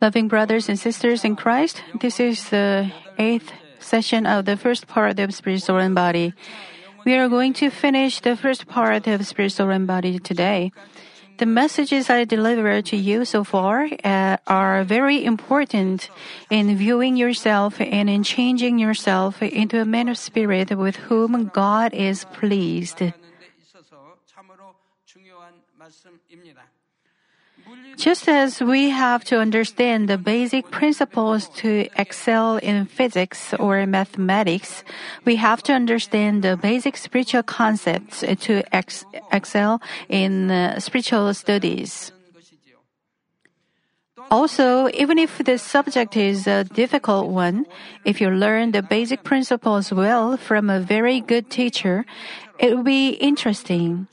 Loving brothers and sisters in Christ, this is the eighth session of the first part of Spirit, Soul, and Body. We are going to finish the first part of Spirit, Soul, and Body today. The messages I delivered to you so far uh, are very important in viewing yourself and in changing yourself into a man of spirit with whom God is pleased. Just as we have to understand the basic principles to excel in physics or mathematics, we have to understand the basic spiritual concepts to ex- excel in uh, spiritual studies. Also, even if the subject is a difficult one, if you learn the basic principles well from a very good teacher, it will be interesting.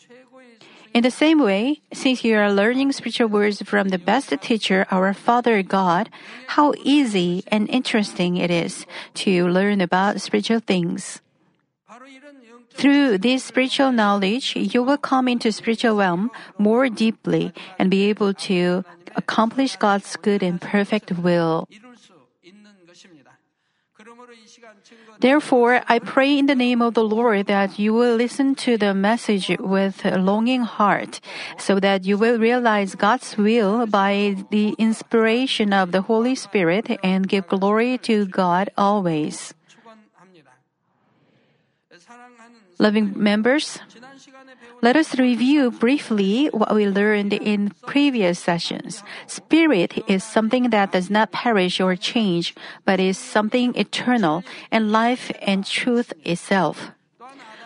In the same way, since you are learning spiritual words from the best teacher, our Father God, how easy and interesting it is to learn about spiritual things. Through this spiritual knowledge, you will come into spiritual realm more deeply and be able to accomplish God's good and perfect will. Therefore, I pray in the name of the Lord that you will listen to the message with a longing heart, so that you will realize God's will by the inspiration of the Holy Spirit and give glory to God always. Loving members, let us review briefly what we learned in previous sessions. Spirit is something that does not perish or change, but is something eternal, and life and truth itself.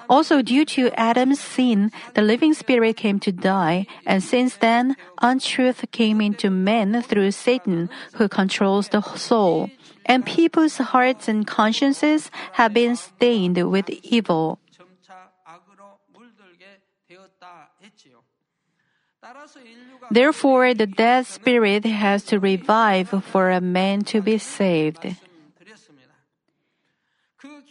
Also, due to Adam's sin, the living spirit came to die, and since then, untruth came into men through Satan, who controls the soul. And people's hearts and consciences have been stained with evil. Therefore, the dead spirit has to revive for a man to be saved.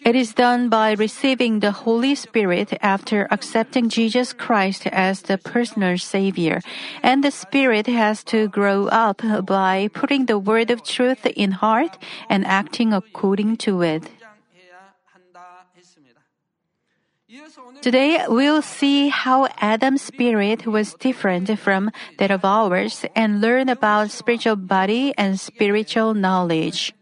It is done by receiving the Holy Spirit after accepting Jesus Christ as the personal Savior. And the Spirit has to grow up by putting the word of truth in heart and acting according to it. Today, we'll see how Adam's spirit was different from that of ours and learn about spiritual body and spiritual knowledge.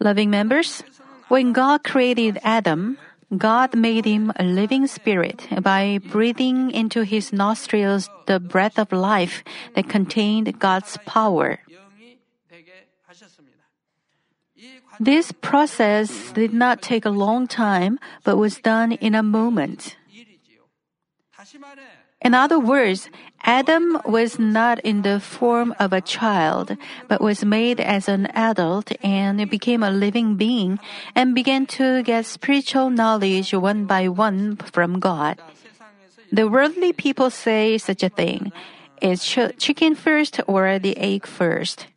Loving members, when God created Adam, God made him a living spirit by breathing into his nostrils the breath of life that contained God's power. This process did not take a long time, but was done in a moment. In other words, Adam was not in the form of a child, but was made as an adult and became a living being and began to get spiritual knowledge one by one from God. The worldly people say such a thing. Is chicken first or the egg first?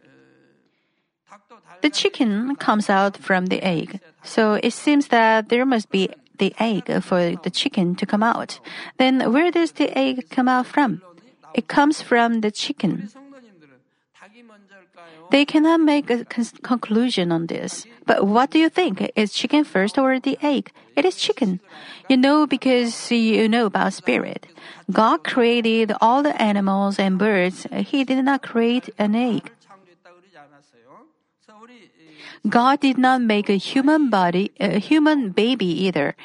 The chicken comes out from the egg, so it seems that there must be the egg for the chicken to come out. Then where does the egg come out from? It comes from the chicken. They cannot make a con- conclusion on this. But what do you think? Is chicken first or the egg? It is chicken. You know because you know about spirit. God created all the animals and birds. He did not create an egg. God did not make a human body, a human baby either.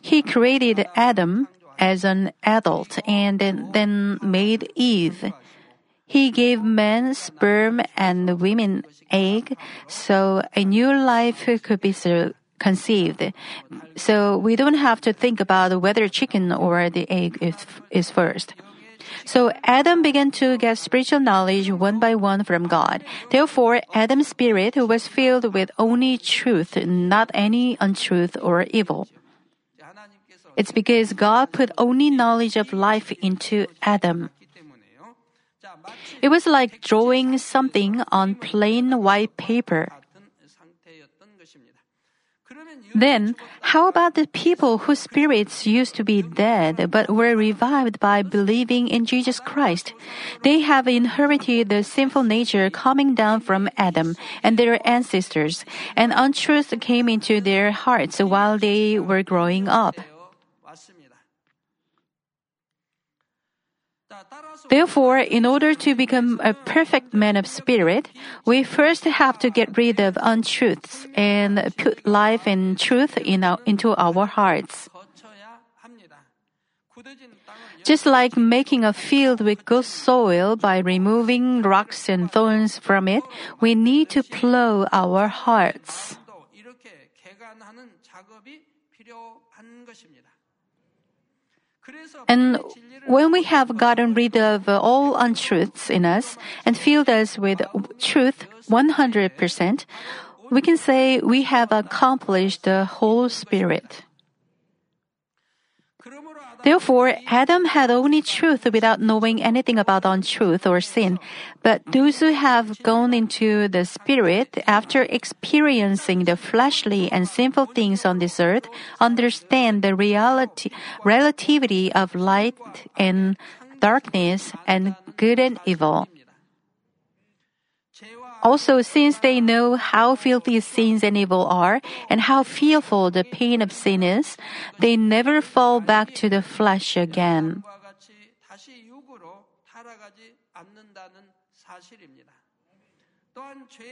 He created Adam as an adult and then, made Eve. He gave man sperm and women egg so a new life could be conceived. So we don't have to think about whether chicken or the egg is, is first. So Adam began to get spiritual knowledge one by one from God. Therefore, Adam's spirit was filled with only truth, not any untruth or evil. It's because God put only knowledge of life into Adam. It was like drawing something on plain white paper. Then, how about the people whose spirits used to be dead but were revived by believing in Jesus Christ? They have inherited the sinful nature coming down from Adam and their ancestors, and untruth came into their hearts while they were growing up. Therefore, in order to become a perfect man of spirit, we first have to get rid of untruths and put life and truth in our, into our hearts. Just like making a field with good soil by removing rocks and thorns from it, we need to plow our hearts. And when we have gotten rid of all untruths in us and filled us with truth 100%, we can say we have accomplished the whole spirit. Therefore, Adam had only truth without knowing anything about untruth or sin. But those who have gone into the Spirit after experiencing the fleshly and sinful things on this earth understand the reality, relativity of light and darkness and good and evil. Also, since they know how filthy sins and evil are and how fearful the pain of sin is, they never fall back to the flesh again.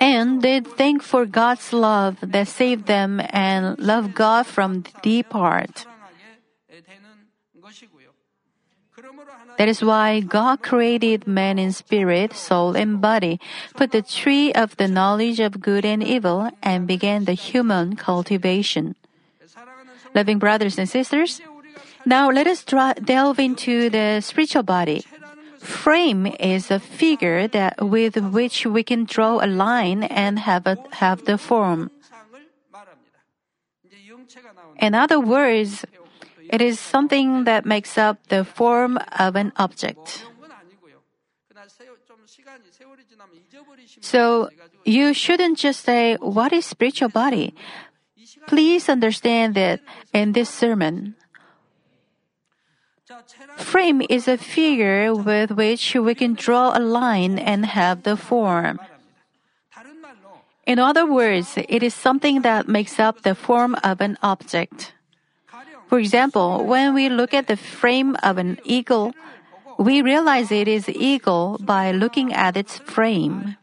And they thank for God's love that saved them and love God from the deep heart. That is why God created man in spirit, soul, and body, put the tree of the knowledge of good and evil, and began the human cultivation. Loving brothers and sisters, now let us delve into the spiritual body. Frame is a figure that with which we can draw a line and have a, have the form. In other words, it is something that makes up the form of an object. So you shouldn't just say, what is spiritual body? Please understand that in this sermon, frame is a figure with which we can draw a line and have the form. In other words, it is something that makes up the form of an object. For example, when we look at the frame of an eagle, we realize it is eagle by looking at its frame.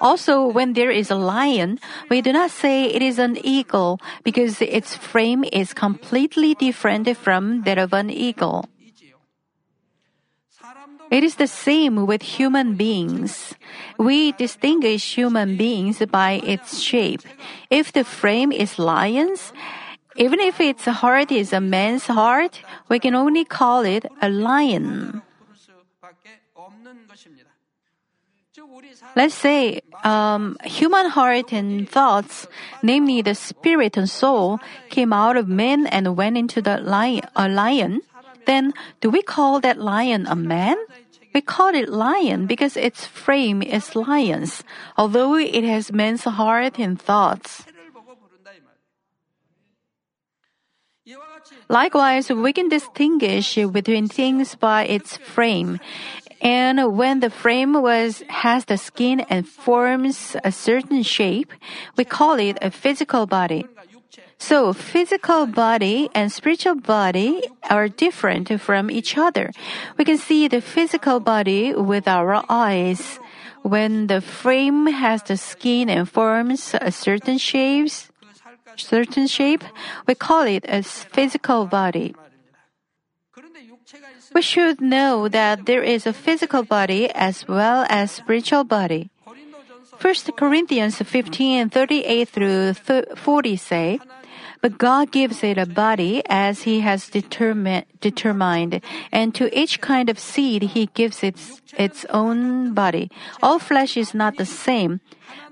Also, when there is a lion, we do not say it is an eagle because its frame is completely different from that of an eagle. It is the same with human beings. We distinguish human beings by its shape. If the frame is lion's, even if its heart is a man's heart, we can only call it a lion. Let's say um, human heart and thoughts, namely the spirit and soul, came out of man and went into the lion, a lion. Then, do we call that lion a man? We call it lion because its frame is lion's, although it has man's heart and thoughts. Likewise, we can distinguish between things by its frame. And when the frame was, has the skin and forms a certain shape, we call it a physical body. So, physical body and spiritual body are different from each other. We can see the physical body with our eyes. When the frame has the skin and forms a certain shapes, certain shape, we call it a physical body. We should know that there is a physical body as well as spiritual body. 1 Corinthians 15 38 through 40 say, but God gives it a body as He has determined, determined, and to each kind of seed He gives its, its own body. All flesh is not the same.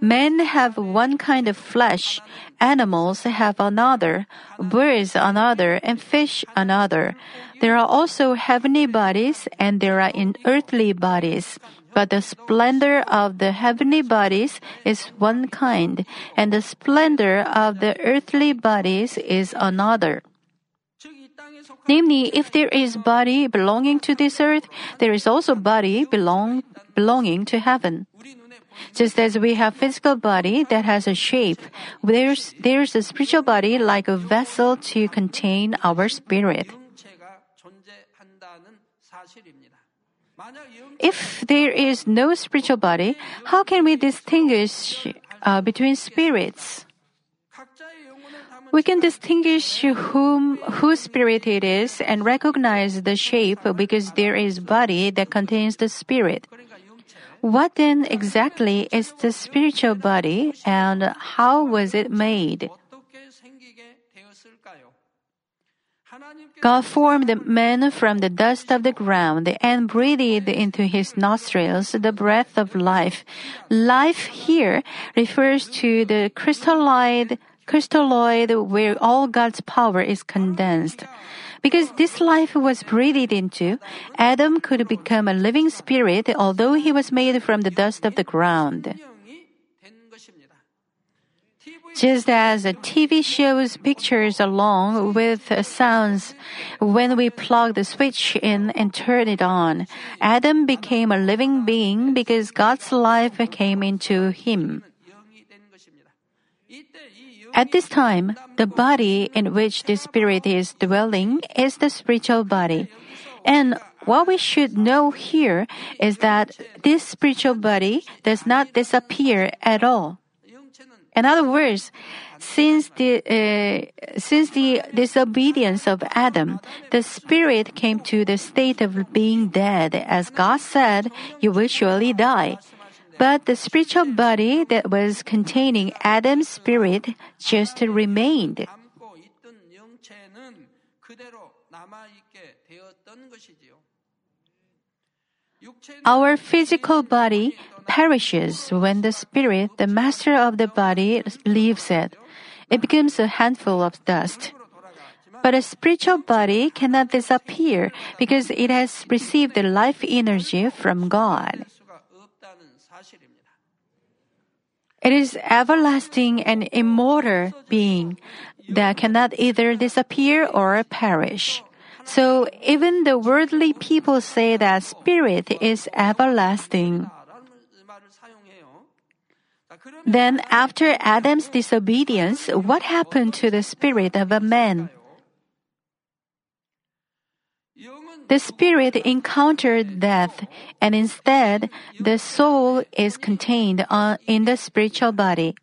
Men have one kind of flesh, animals have another, birds another, and fish another. There are also heavenly bodies and there are in earthly bodies. But the splendor of the heavenly bodies is one kind, and the splendor of the earthly bodies is another. Namely, if there is body belonging to this earth, there is also body belong, belonging to heaven. Just as we have physical body that has a shape, there's, there's a spiritual body like a vessel to contain our spirit. If there is no spiritual body, how can we distinguish uh, between spirits? We can distinguish whom whose spirit it is and recognize the shape because there is body that contains the spirit. What then exactly is the spiritual body and how was it made? God formed man from the dust of the ground and breathed into his nostrils the breath of life. Life here refers to the crystalloid, crystalloid where all God's power is condensed. Because this life was breathed into, Adam could become a living spirit although he was made from the dust of the ground. Just as a TV shows pictures along with sounds, when we plug the switch in and turn it on, Adam became a living being because God's life came into him. At this time, the body in which the Spirit is dwelling is the spiritual body. And what we should know here is that this spiritual body does not disappear at all. In other words, since the uh, since the disobedience of Adam, the spirit came to the state of being dead, as God said, "You will surely die." But the spiritual body that was containing Adam's spirit just remained. Our physical body perishes when the spirit, the master of the body, leaves it. It becomes a handful of dust. But a spiritual body cannot disappear because it has received the life energy from God. It is everlasting and immortal being that cannot either disappear or perish. So even the worldly people say that spirit is everlasting. Then after Adam's disobedience, what happened to the spirit of a man? The spirit encountered death, and instead, the soul is contained in the spiritual body.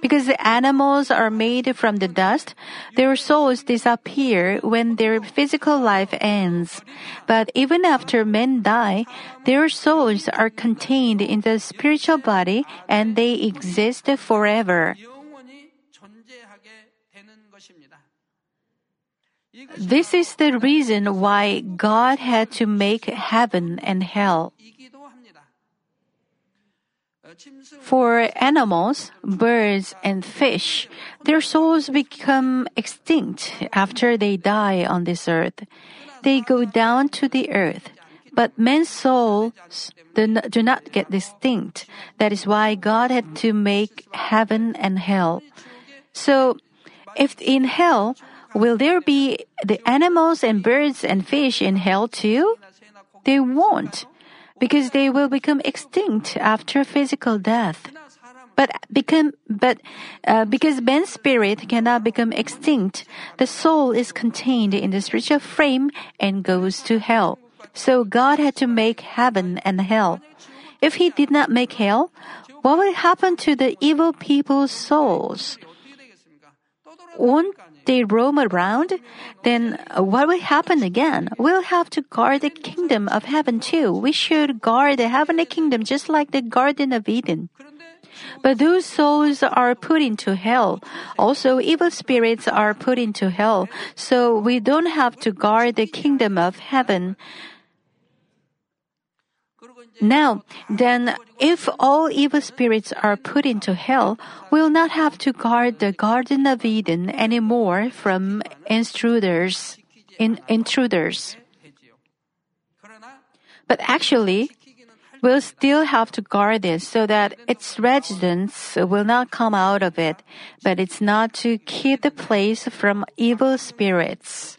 Because the animals are made from the dust, their souls disappear when their physical life ends. But even after men die, their souls are contained in the spiritual body and they exist forever. This is the reason why God had to make heaven and hell. For animals, birds, and fish, their souls become extinct after they die on this earth. They go down to the earth. But men's souls do not get extinct. That is why God had to make heaven and hell. So, if in hell, will there be the animals and birds and fish in hell too? They won't because they will become extinct after physical death. But become, but uh, because man's spirit cannot become extinct, the soul is contained in the spiritual frame and goes to hell. So God had to make heaven and hell. If He did not make hell, what would happen to the evil people's souls? Won't they roam around, then what will happen again? We'll have to guard the kingdom of heaven too. We should guard the heavenly kingdom just like the Garden of Eden. But those souls are put into hell. Also, evil spirits are put into hell. So we don't have to guard the kingdom of heaven. Now, then, if all evil spirits are put into hell, we'll not have to guard the Garden of Eden anymore from intruders. In, intruders. But actually, we'll still have to guard it so that its residents will not come out of it, but it's not to keep the place from evil spirits.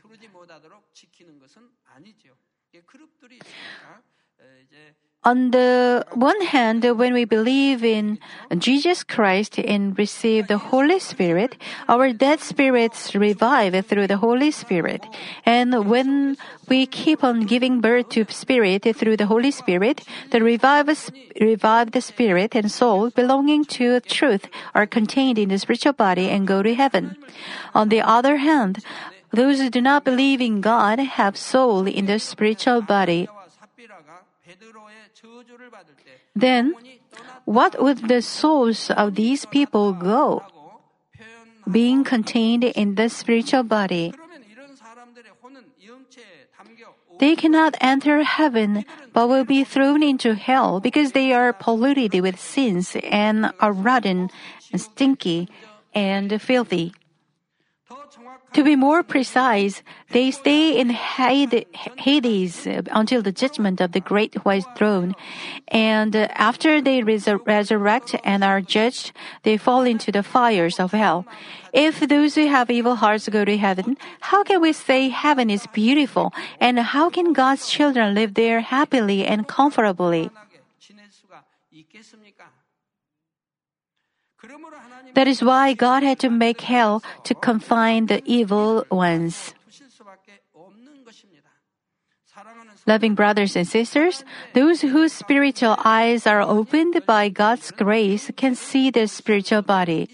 On the one hand, when we believe in Jesus Christ and receive the Holy Spirit, our dead spirits revive through the Holy Spirit. And when we keep on giving birth to spirit through the Holy Spirit, the revived, revived spirit and soul belonging to truth are contained in the spiritual body and go to heaven. On the other hand, those who do not believe in God have soul in the spiritual body. Then, what would the souls of these people go? Being contained in the spiritual body. They cannot enter heaven, but will be thrown into hell because they are polluted with sins and are rotten, and stinky, and filthy. To be more precise, they stay in Hades until the judgment of the great white throne. And after they resurrect and are judged, they fall into the fires of hell. If those who have evil hearts go to heaven, how can we say heaven is beautiful? And how can God's children live there happily and comfortably? That is why God had to make hell to confine the evil ones. Loving brothers and sisters, those whose spiritual eyes are opened by God's grace can see their spiritual body.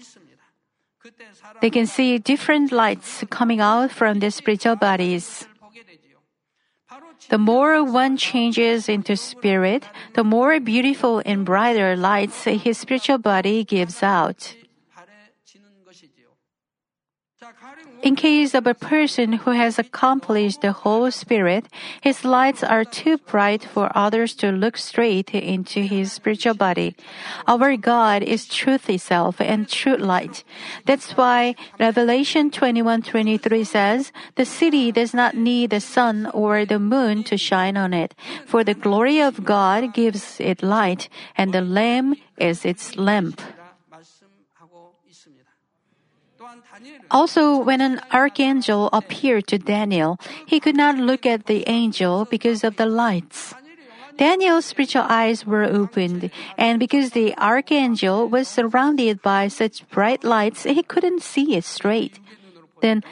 They can see different lights coming out from their spiritual bodies. The more one changes into spirit, the more beautiful and brighter lights his spiritual body gives out. In case of a person who has accomplished the whole spirit, his lights are too bright for others to look straight into his spiritual body. Our God is truth itself and true light. That's why Revelation 21:23 says, "The city does not need the sun or the moon to shine on it, for the glory of God gives it light, and the Lamb is its lamp." Also, when an archangel appeared to Daniel, he could not look at the angel because of the lights. Daniel's spiritual eyes were opened, and because the archangel was surrounded by such bright lights, he couldn't see it straight. Then,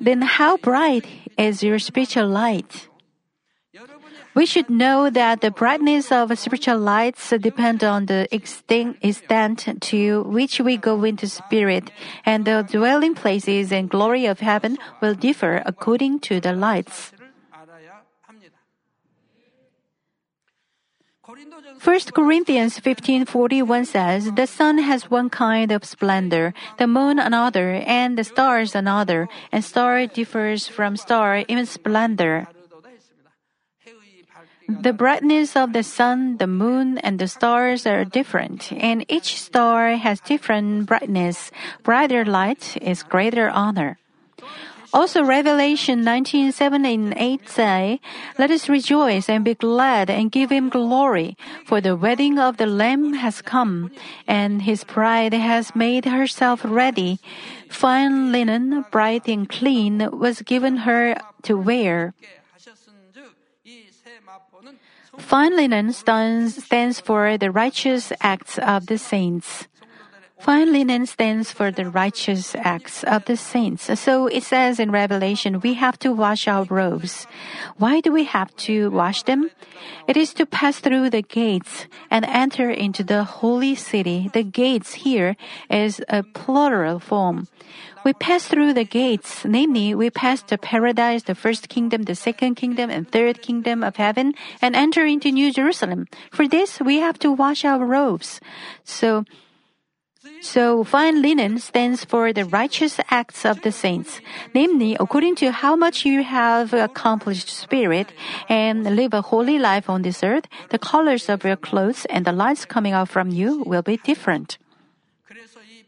then how bright is your spiritual light? We should know that the brightness of spiritual lights depend on the extent to which we go into spirit, and the dwelling places and glory of heaven will differ according to the lights. 1 Corinthians 15:41 says, "The sun has one kind of splendor, the moon another, and the stars another, and star differs from star in splendor." The brightness of the sun, the moon, and the stars are different, and each star has different brightness. Brighter light is greater honor. Also, Revelation 19, 7 and 8 say, Let us rejoice and be glad and give him glory, for the wedding of the Lamb has come, and his bride has made herself ready. Fine linen, bright and clean, was given her to wear. Fine linen stands, for the righteous acts of the saints. Fine linen stands for the righteous acts of the saints. So it says in Revelation, we have to wash our robes. Why do we have to wash them? It is to pass through the gates and enter into the holy city. The gates here is a plural form. We pass through the gates, namely, we pass the paradise, the first kingdom, the second kingdom, and third kingdom of heaven, and enter into New Jerusalem. For this, we have to wash our robes. So, so fine linen stands for the righteous acts of the saints, namely according to how much you have accomplished spirit and live a holy life on this earth, the colors of your clothes and the lights coming out from you will be different.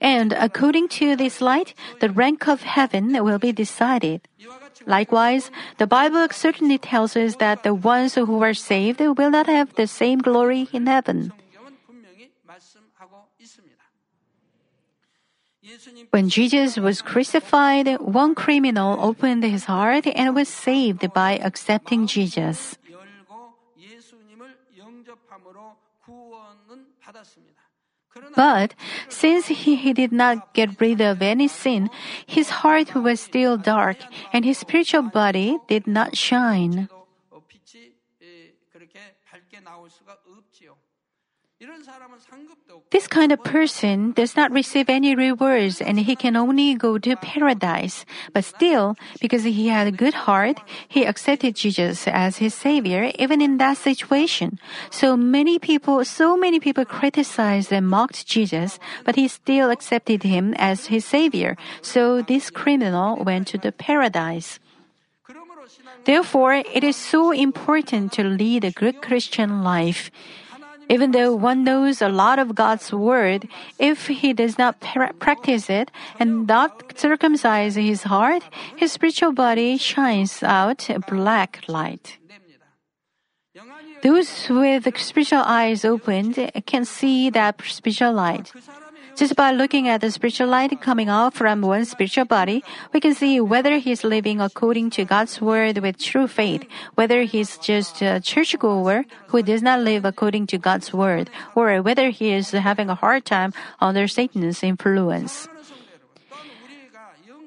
And according to this light, the rank of heaven will be decided. Likewise, the Bible certainly tells us that the ones who are saved will not have the same glory in heaven. When Jesus was crucified, one criminal opened his heart and was saved by accepting Jesus. But since he, he did not get rid of any sin, his heart was still dark and his spiritual body did not shine. This kind of person does not receive any rewards and he can only go to paradise. But still, because he had a good heart, he accepted Jesus as his savior even in that situation. So many people, so many people criticized and mocked Jesus, but he still accepted him as his savior. So this criminal went to the paradise. Therefore, it is so important to lead a good Christian life. Even though one knows a lot of God's word, if he does not pra- practice it and not circumcise his heart, his spiritual body shines out a black light. Those with spiritual eyes opened can see that spiritual light. Just by looking at the spiritual light coming out from one's spiritual body, we can see whether he's living according to God's word with true faith, whether he's just a churchgoer who does not live according to God's word, or whether he is having a hard time under Satan's influence.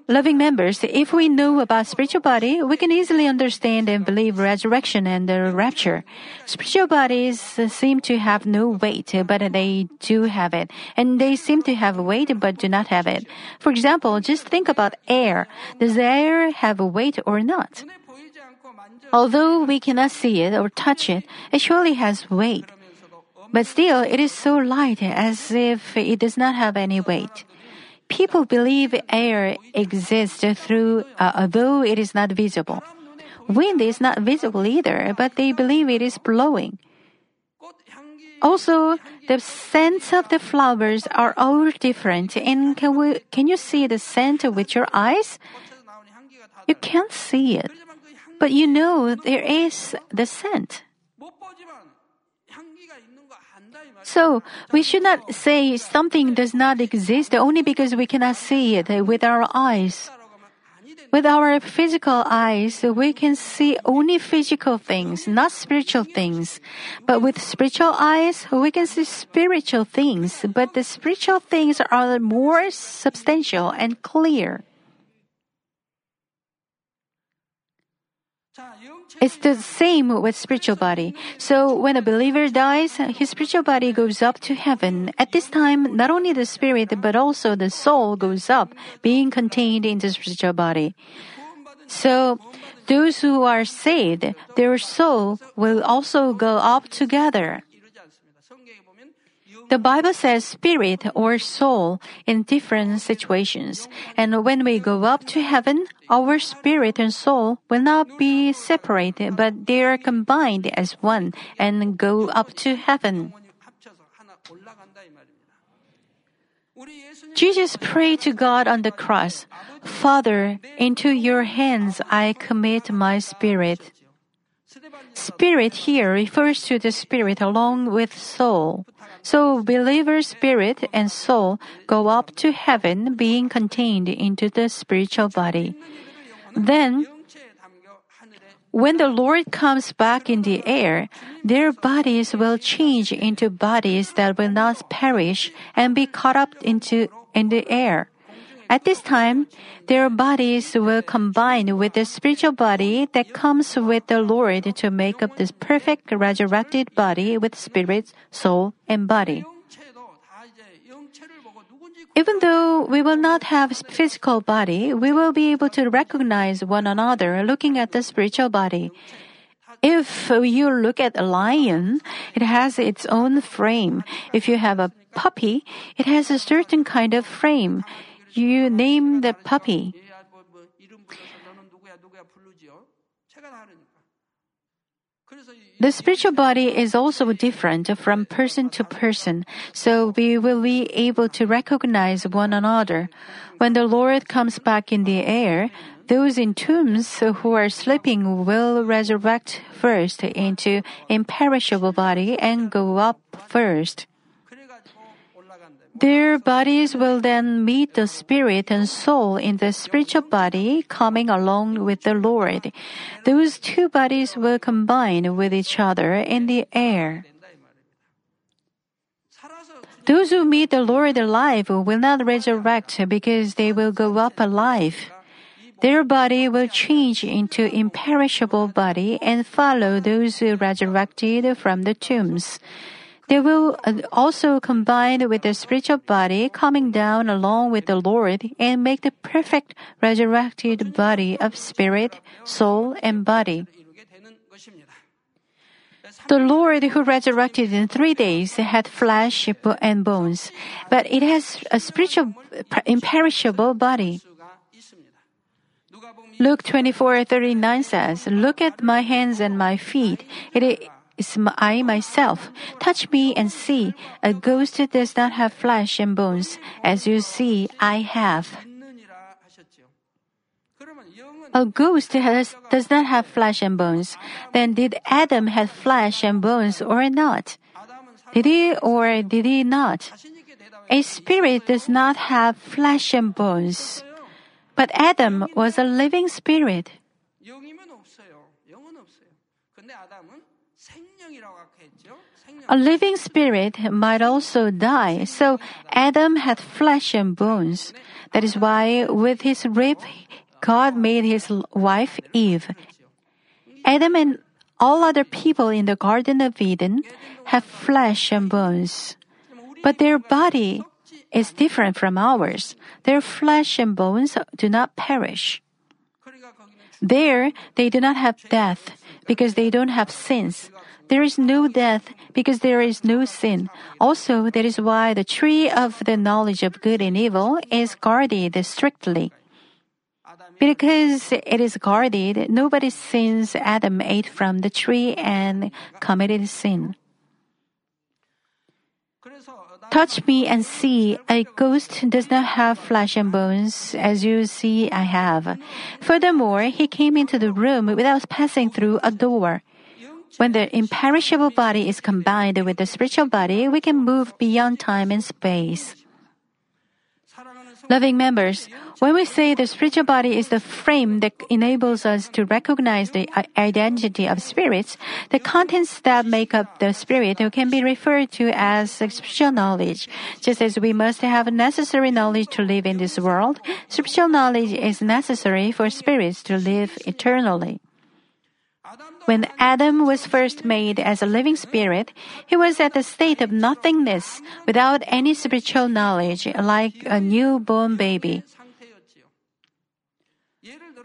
Loving members, if we know about spiritual body, we can easily understand and believe resurrection and the rapture. Spiritual bodies seem to have no weight, but they do have it. And they seem to have weight, but do not have it. For example, just think about air. Does air have a weight or not? Although we cannot see it or touch it, it surely has weight. But still, it is so light as if it does not have any weight. People believe air exists through, uh, although it is not visible. Wind is not visible either, but they believe it is blowing. Also, the scents of the flowers are all different. And can, we, can you see the scent with your eyes? You can't see it, but you know there is the scent. So, we should not say something does not exist only because we cannot see it with our eyes. With our physical eyes, we can see only physical things, not spiritual things. But with spiritual eyes, we can see spiritual things, but the spiritual things are more substantial and clear. It's the same with spiritual body. So when a believer dies, his spiritual body goes up to heaven. At this time, not only the spirit, but also the soul goes up, being contained in the spiritual body. So those who are saved, their soul will also go up together. The Bible says spirit or soul in different situations, and when we go up to heaven, our spirit and soul will not be separated, but they are combined as one and go up to heaven. Jesus prayed to God on the cross, Father, into your hands I commit my spirit. Spirit here refers to the spirit along with soul. So believer's spirit and soul go up to heaven being contained into the spiritual body. Then, when the Lord comes back in the air, their bodies will change into bodies that will not perish and be caught up into in the air. At this time, their bodies will combine with the spiritual body that comes with the Lord to make up this perfect resurrected body with spirit, soul, and body. Even though we will not have physical body, we will be able to recognize one another looking at the spiritual body. If you look at a lion, it has its own frame. If you have a puppy, it has a certain kind of frame you name the puppy. The spiritual body is also different from person to person, so we will be able to recognize one another. When the Lord comes back in the air, those in tombs who are sleeping will resurrect first into imperishable body and go up first. Their bodies will then meet the spirit and soul in the spiritual body coming along with the Lord. Those two bodies will combine with each other in the air. Those who meet the Lord alive will not resurrect because they will go up alive. Their body will change into imperishable body and follow those who resurrected from the tombs. They will uh, also combine with the spiritual body coming down along with the Lord and make the perfect resurrected body of spirit, soul, and body. The Lord who resurrected in three days had flesh and bones, but it has a spiritual imperishable body. Luke 24:39 says, "Look at my hands and my feet. It is I myself. Touch me and see. A ghost does not have flesh and bones, as you see I have. A ghost has, does not have flesh and bones. Then did Adam have flesh and bones or not? Did he or did he not? A spirit does not have flesh and bones. But Adam was a living spirit. A living spirit might also die, so Adam had flesh and bones. That is why, with his rib, God made his wife Eve. Adam and all other people in the Garden of Eden have flesh and bones. But their body is different from ours. Their flesh and bones do not perish. There, they do not have death because they don't have sins. There is no death because there is no sin. Also, that is why the tree of the knowledge of good and evil is guarded strictly. Because it is guarded, nobody sins. Adam ate from the tree and committed sin. Touch me and see, a ghost does not have flesh and bones, as you see I have. Furthermore, he came into the room without passing through a door. When the imperishable body is combined with the spiritual body, we can move beyond time and space loving members. When we say the spiritual body is the frame that enables us to recognize the identity of spirits, the contents that make up the spirit can be referred to as spiritual knowledge. Just as we must have necessary knowledge to live in this world, spiritual knowledge is necessary for spirits to live eternally. When Adam was first made as a living spirit, he was at a state of nothingness without any spiritual knowledge, like a newborn baby.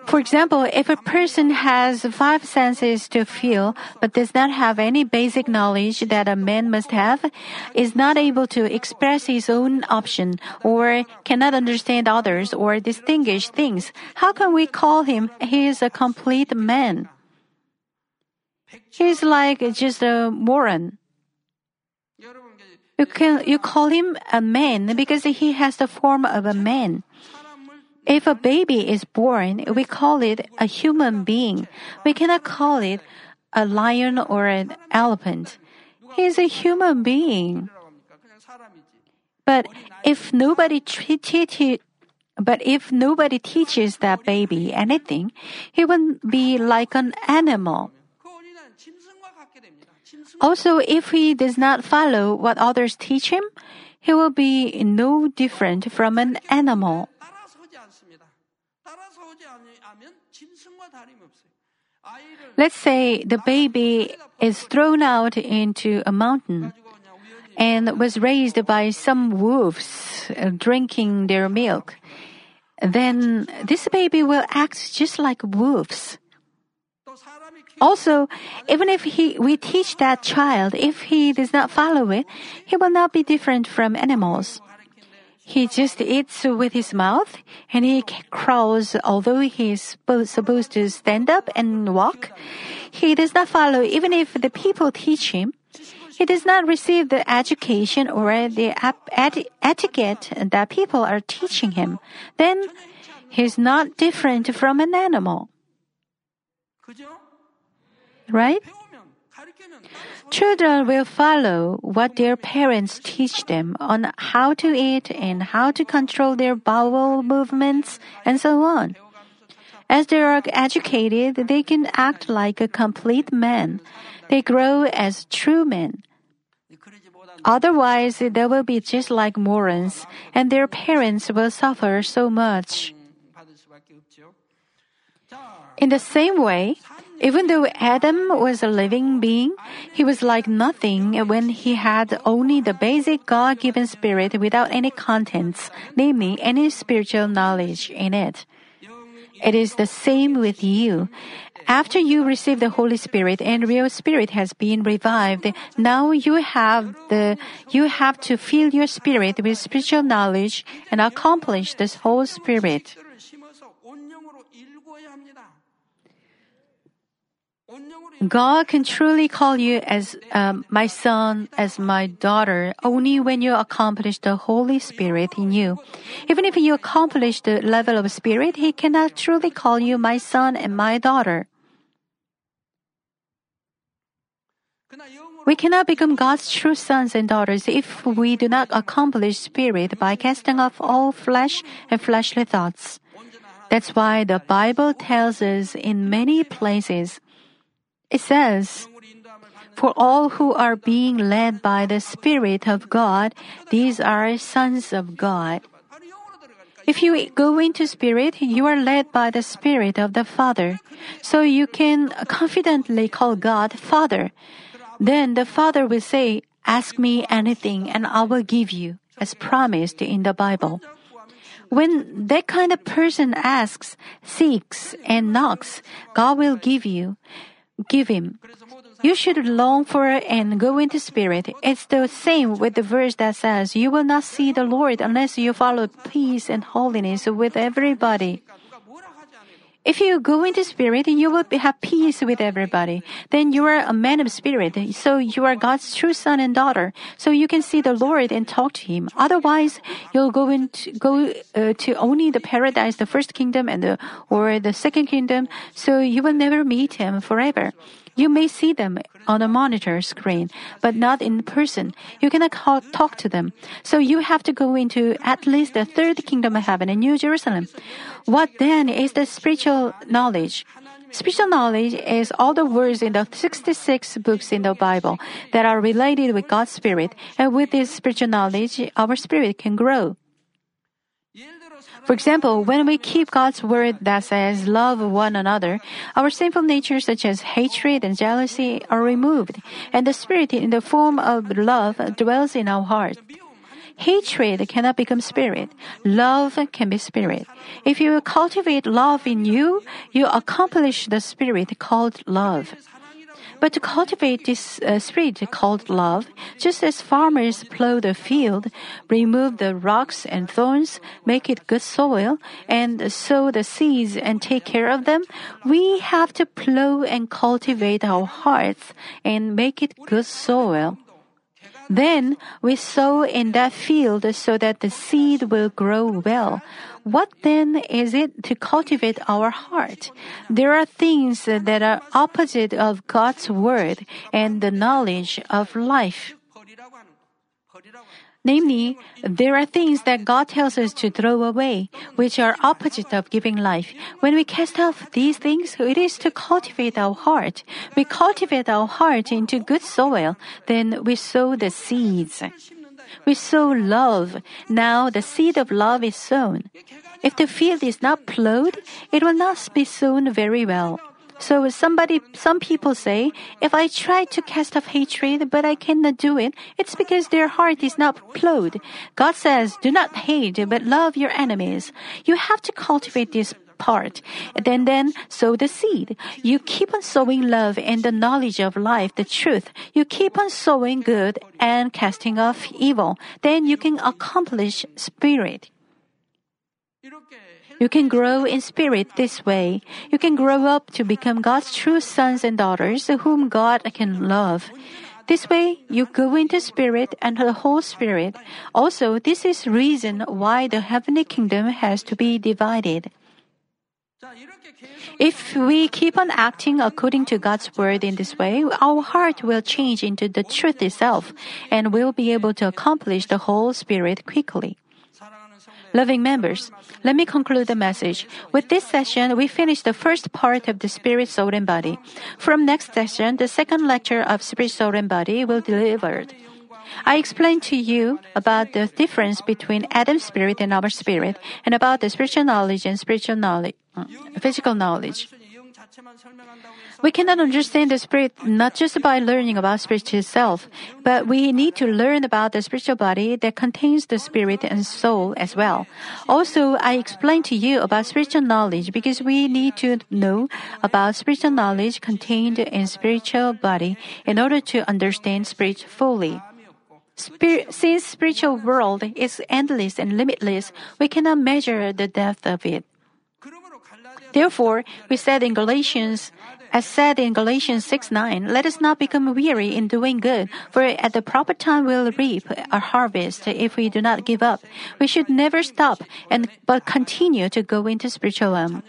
For example, if a person has five senses to feel but does not have any basic knowledge that a man must have, is not able to express his own option, or cannot understand others or distinguish things, how can we call him he is a complete man? He's like just a moron. You can you call him a man because he has the form of a man. If a baby is born, we call it a human being. We cannot call it a lion or an elephant. He's a human being. But if nobody treat, but if nobody teaches that baby anything, he will be like an animal. Also, if he does not follow what others teach him, he will be no different from an animal. Let's say the baby is thrown out into a mountain and was raised by some wolves uh, drinking their milk. Then this baby will act just like wolves. Also, even if he, we teach that child, if he does not follow it, he will not be different from animals. He just eats with his mouth and he crawls although he is supposed to stand up and walk. He does not follow even if the people teach him. He does not receive the education or the etiquette that people are teaching him. Then he is not different from an animal. Right? Children will follow what their parents teach them on how to eat and how to control their bowel movements and so on. As they are educated, they can act like a complete man. They grow as true men. Otherwise, they will be just like morons, and their parents will suffer so much. In the same way, even though Adam was a living being, he was like nothing when he had only the basic God given spirit without any contents, namely any spiritual knowledge in it. It is the same with you. After you receive the Holy Spirit and real spirit has been revived, now you have the you have to fill your spirit with spiritual knowledge and accomplish this whole spirit. God can truly call you as um, my son, as my daughter, only when you accomplish the Holy Spirit in you. Even if you accomplish the level of spirit, He cannot truly call you my son and my daughter. We cannot become God's true sons and daughters if we do not accomplish spirit by casting off all flesh and fleshly thoughts. That's why the Bible tells us in many places it says, For all who are being led by the Spirit of God, these are sons of God. If you go into spirit, you are led by the Spirit of the Father. So you can confidently call God Father. Then the Father will say, Ask me anything and I will give you, as promised in the Bible. When that kind of person asks, seeks, and knocks, God will give you give him. You should long for and go into spirit. It's the same with the verse that says, You will not see the Lord unless you follow peace and holiness with everybody. If you go into spirit, you will have peace with everybody. Then you are a man of spirit. So you are God's true son and daughter. So you can see the Lord and talk to Him. Otherwise, you'll go into go uh, to only the paradise, the first kingdom, and the or the second kingdom. So you will never meet Him forever. You may see them on a monitor screen, but not in person. You cannot talk to them. So you have to go into at least the third kingdom of heaven in New Jerusalem. What then is the spiritual knowledge? Spiritual knowledge is all the words in the 66 books in the Bible that are related with God's Spirit. And with this spiritual knowledge, our spirit can grow. For example, when we keep God's word that says love one another, our sinful natures such as hatred and jealousy are removed, and the spirit in the form of love dwells in our heart. Hatred cannot become spirit. Love can be spirit. If you cultivate love in you, you accomplish the spirit called love. But to cultivate this uh, spirit called love, just as farmers plow the field, remove the rocks and thorns, make it good soil, and sow the seeds and take care of them, we have to plow and cultivate our hearts and make it good soil. Then we sow in that field so that the seed will grow well. What then is it to cultivate our heart? There are things that are opposite of God's word and the knowledge of life. Namely, there are things that God tells us to throw away, which are opposite of giving life. When we cast off these things, it is to cultivate our heart. We cultivate our heart into good soil, then we sow the seeds. We sow love. Now the seed of love is sown. If the field is not plowed, it will not be sown very well. So somebody, some people say, if I try to cast off hatred, but I cannot do it, it's because their heart is not plowed. God says, do not hate, but love your enemies. You have to cultivate this part. Then, then sow the seed. You keep on sowing love and the knowledge of life, the truth. You keep on sowing good and casting off evil. Then you can accomplish spirit. You can grow in spirit this way. You can grow up to become God's true sons and daughters whom God can love. This way, you go into spirit and the whole spirit. Also, this is reason why the heavenly kingdom has to be divided. If we keep on acting according to God's word in this way, our heart will change into the truth itself and we'll be able to accomplish the whole spirit quickly. Loving members, let me conclude the message. With this session, we finish the first part of the Spirit, Soul, and Body. From next session, the second lecture of Spirit, Soul, and Body will be delivered. I explained to you about the difference between Adam's spirit and our spirit, and about the spiritual knowledge and spiritual knowledge, uh, physical knowledge. We cannot understand the spirit not just by learning about spirit itself, but we need to learn about the spiritual body that contains the spirit and soul as well. Also, I explained to you about spiritual knowledge because we need to know about spiritual knowledge contained in spiritual body in order to understand spirit fully. Since spiritual world is endless and limitless, we cannot measure the depth of it. Therefore, we said in Galatians, as said in Galatians 6 9, let us not become weary in doing good, for at the proper time we'll reap a harvest if we do not give up. We should never stop, and but continue to go into spiritualism.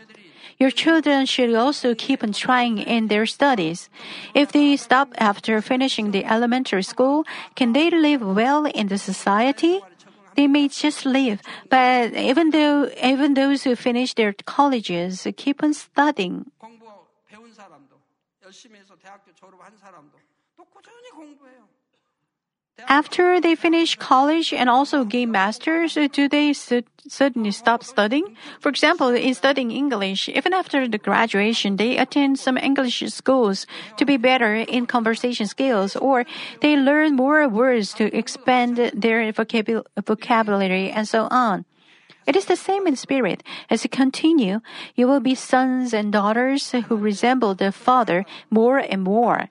Your children should also keep on trying in their studies. If they stop after finishing the elementary school, can they live well in the society? They may just live, but even though even those who finish their colleges keep on studying. 공부 배운 사람도 열심히 해서 대학교 졸업한 사람도 또 꾸준히 공부해요. After they finish college and also gain masters, do they su- suddenly stop studying? For example, in studying English, even after the graduation, they attend some English schools to be better in conversation skills, or they learn more words to expand their vocabul- vocabulary and so on. It is the same in spirit. As you continue, you will be sons and daughters who resemble the Father more and more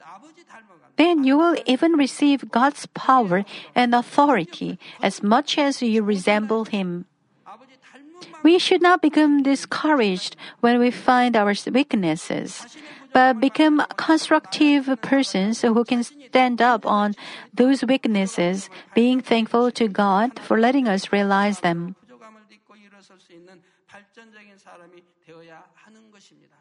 아버지 닮아간다. Then you will even receive God's power and authority as much as you resemble Him. 아버지 닮은 만 We should not become discouraged when we find our weaknesses, but become constructive persons who can stand up on those weaknesses, being thankful to God for letting us realize them. 부족함을 딛고 일어설 수 있는 발전적인 사람이 되어야 하는 것입니다.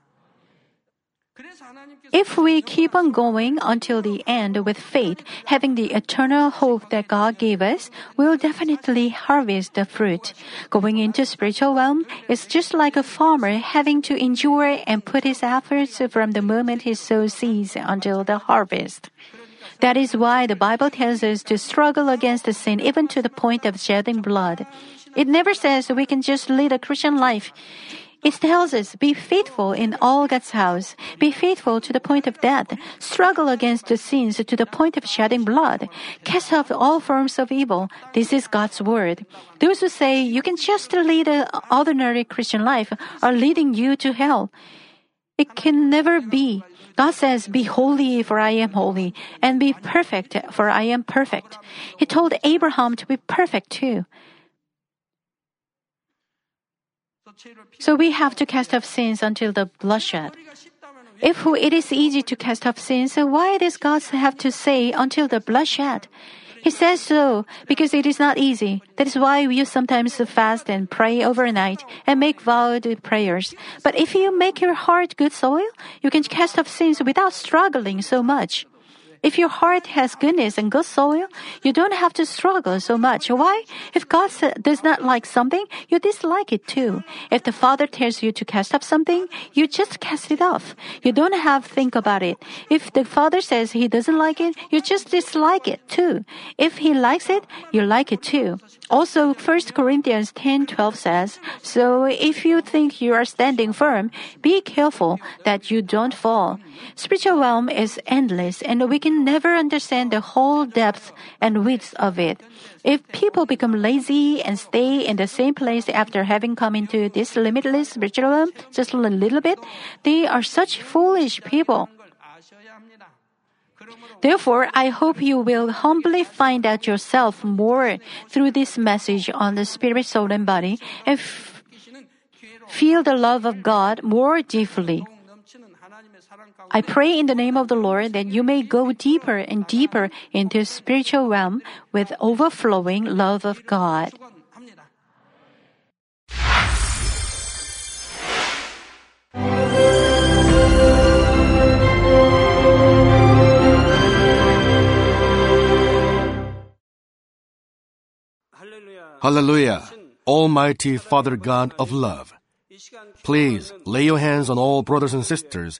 If we keep on going until the end with faith, having the eternal hope that God gave us, we'll definitely harvest the fruit. Going into spiritual realm is just like a farmer having to endure and put his efforts from the moment he sows seeds until the harvest. That is why the Bible tells us to struggle against the sin even to the point of shedding blood. It never says we can just lead a Christian life. It tells us, be faithful in all God's house. Be faithful to the point of death. Struggle against the sins to the point of shedding blood. Cast off all forms of evil. This is God's word. Those who say you can just lead an ordinary Christian life are leading you to hell. It can never be. God says, Be holy, for I am holy, and be perfect, for I am perfect. He told Abraham to be perfect too. So we have to cast off sins until the bloodshed. If it is easy to cast off sins, why does God have to say until the bloodshed? He says so because it is not easy. That is why we sometimes fast and pray overnight and make vowed prayers. But if you make your heart good soil, you can cast off sins without struggling so much. If your heart has goodness and good soil, you don't have to struggle so much. Why? If God does not like something, you dislike it too. If the Father tells you to cast off something, you just cast it off. You don't have to think about it. If the Father says He doesn't like it, you just dislike it too. If He likes it, you like it too. Also, 1 Corinthians 10:12 says, "So if you think you are standing firm, be careful that you don't fall." Spiritual realm is endless, and we can can never understand the whole depth and width of it. If people become lazy and stay in the same place after having come into this limitless spiritualism just a little bit, they are such foolish people. Therefore, I hope you will humbly find out yourself more through this message on the spirit, soul, and body and f- feel the love of God more deeply. I pray in the name of the Lord that you may go deeper and deeper into spiritual realm with overflowing love of God. Hallelujah! Almighty Father God of love, please lay your hands on all brothers and sisters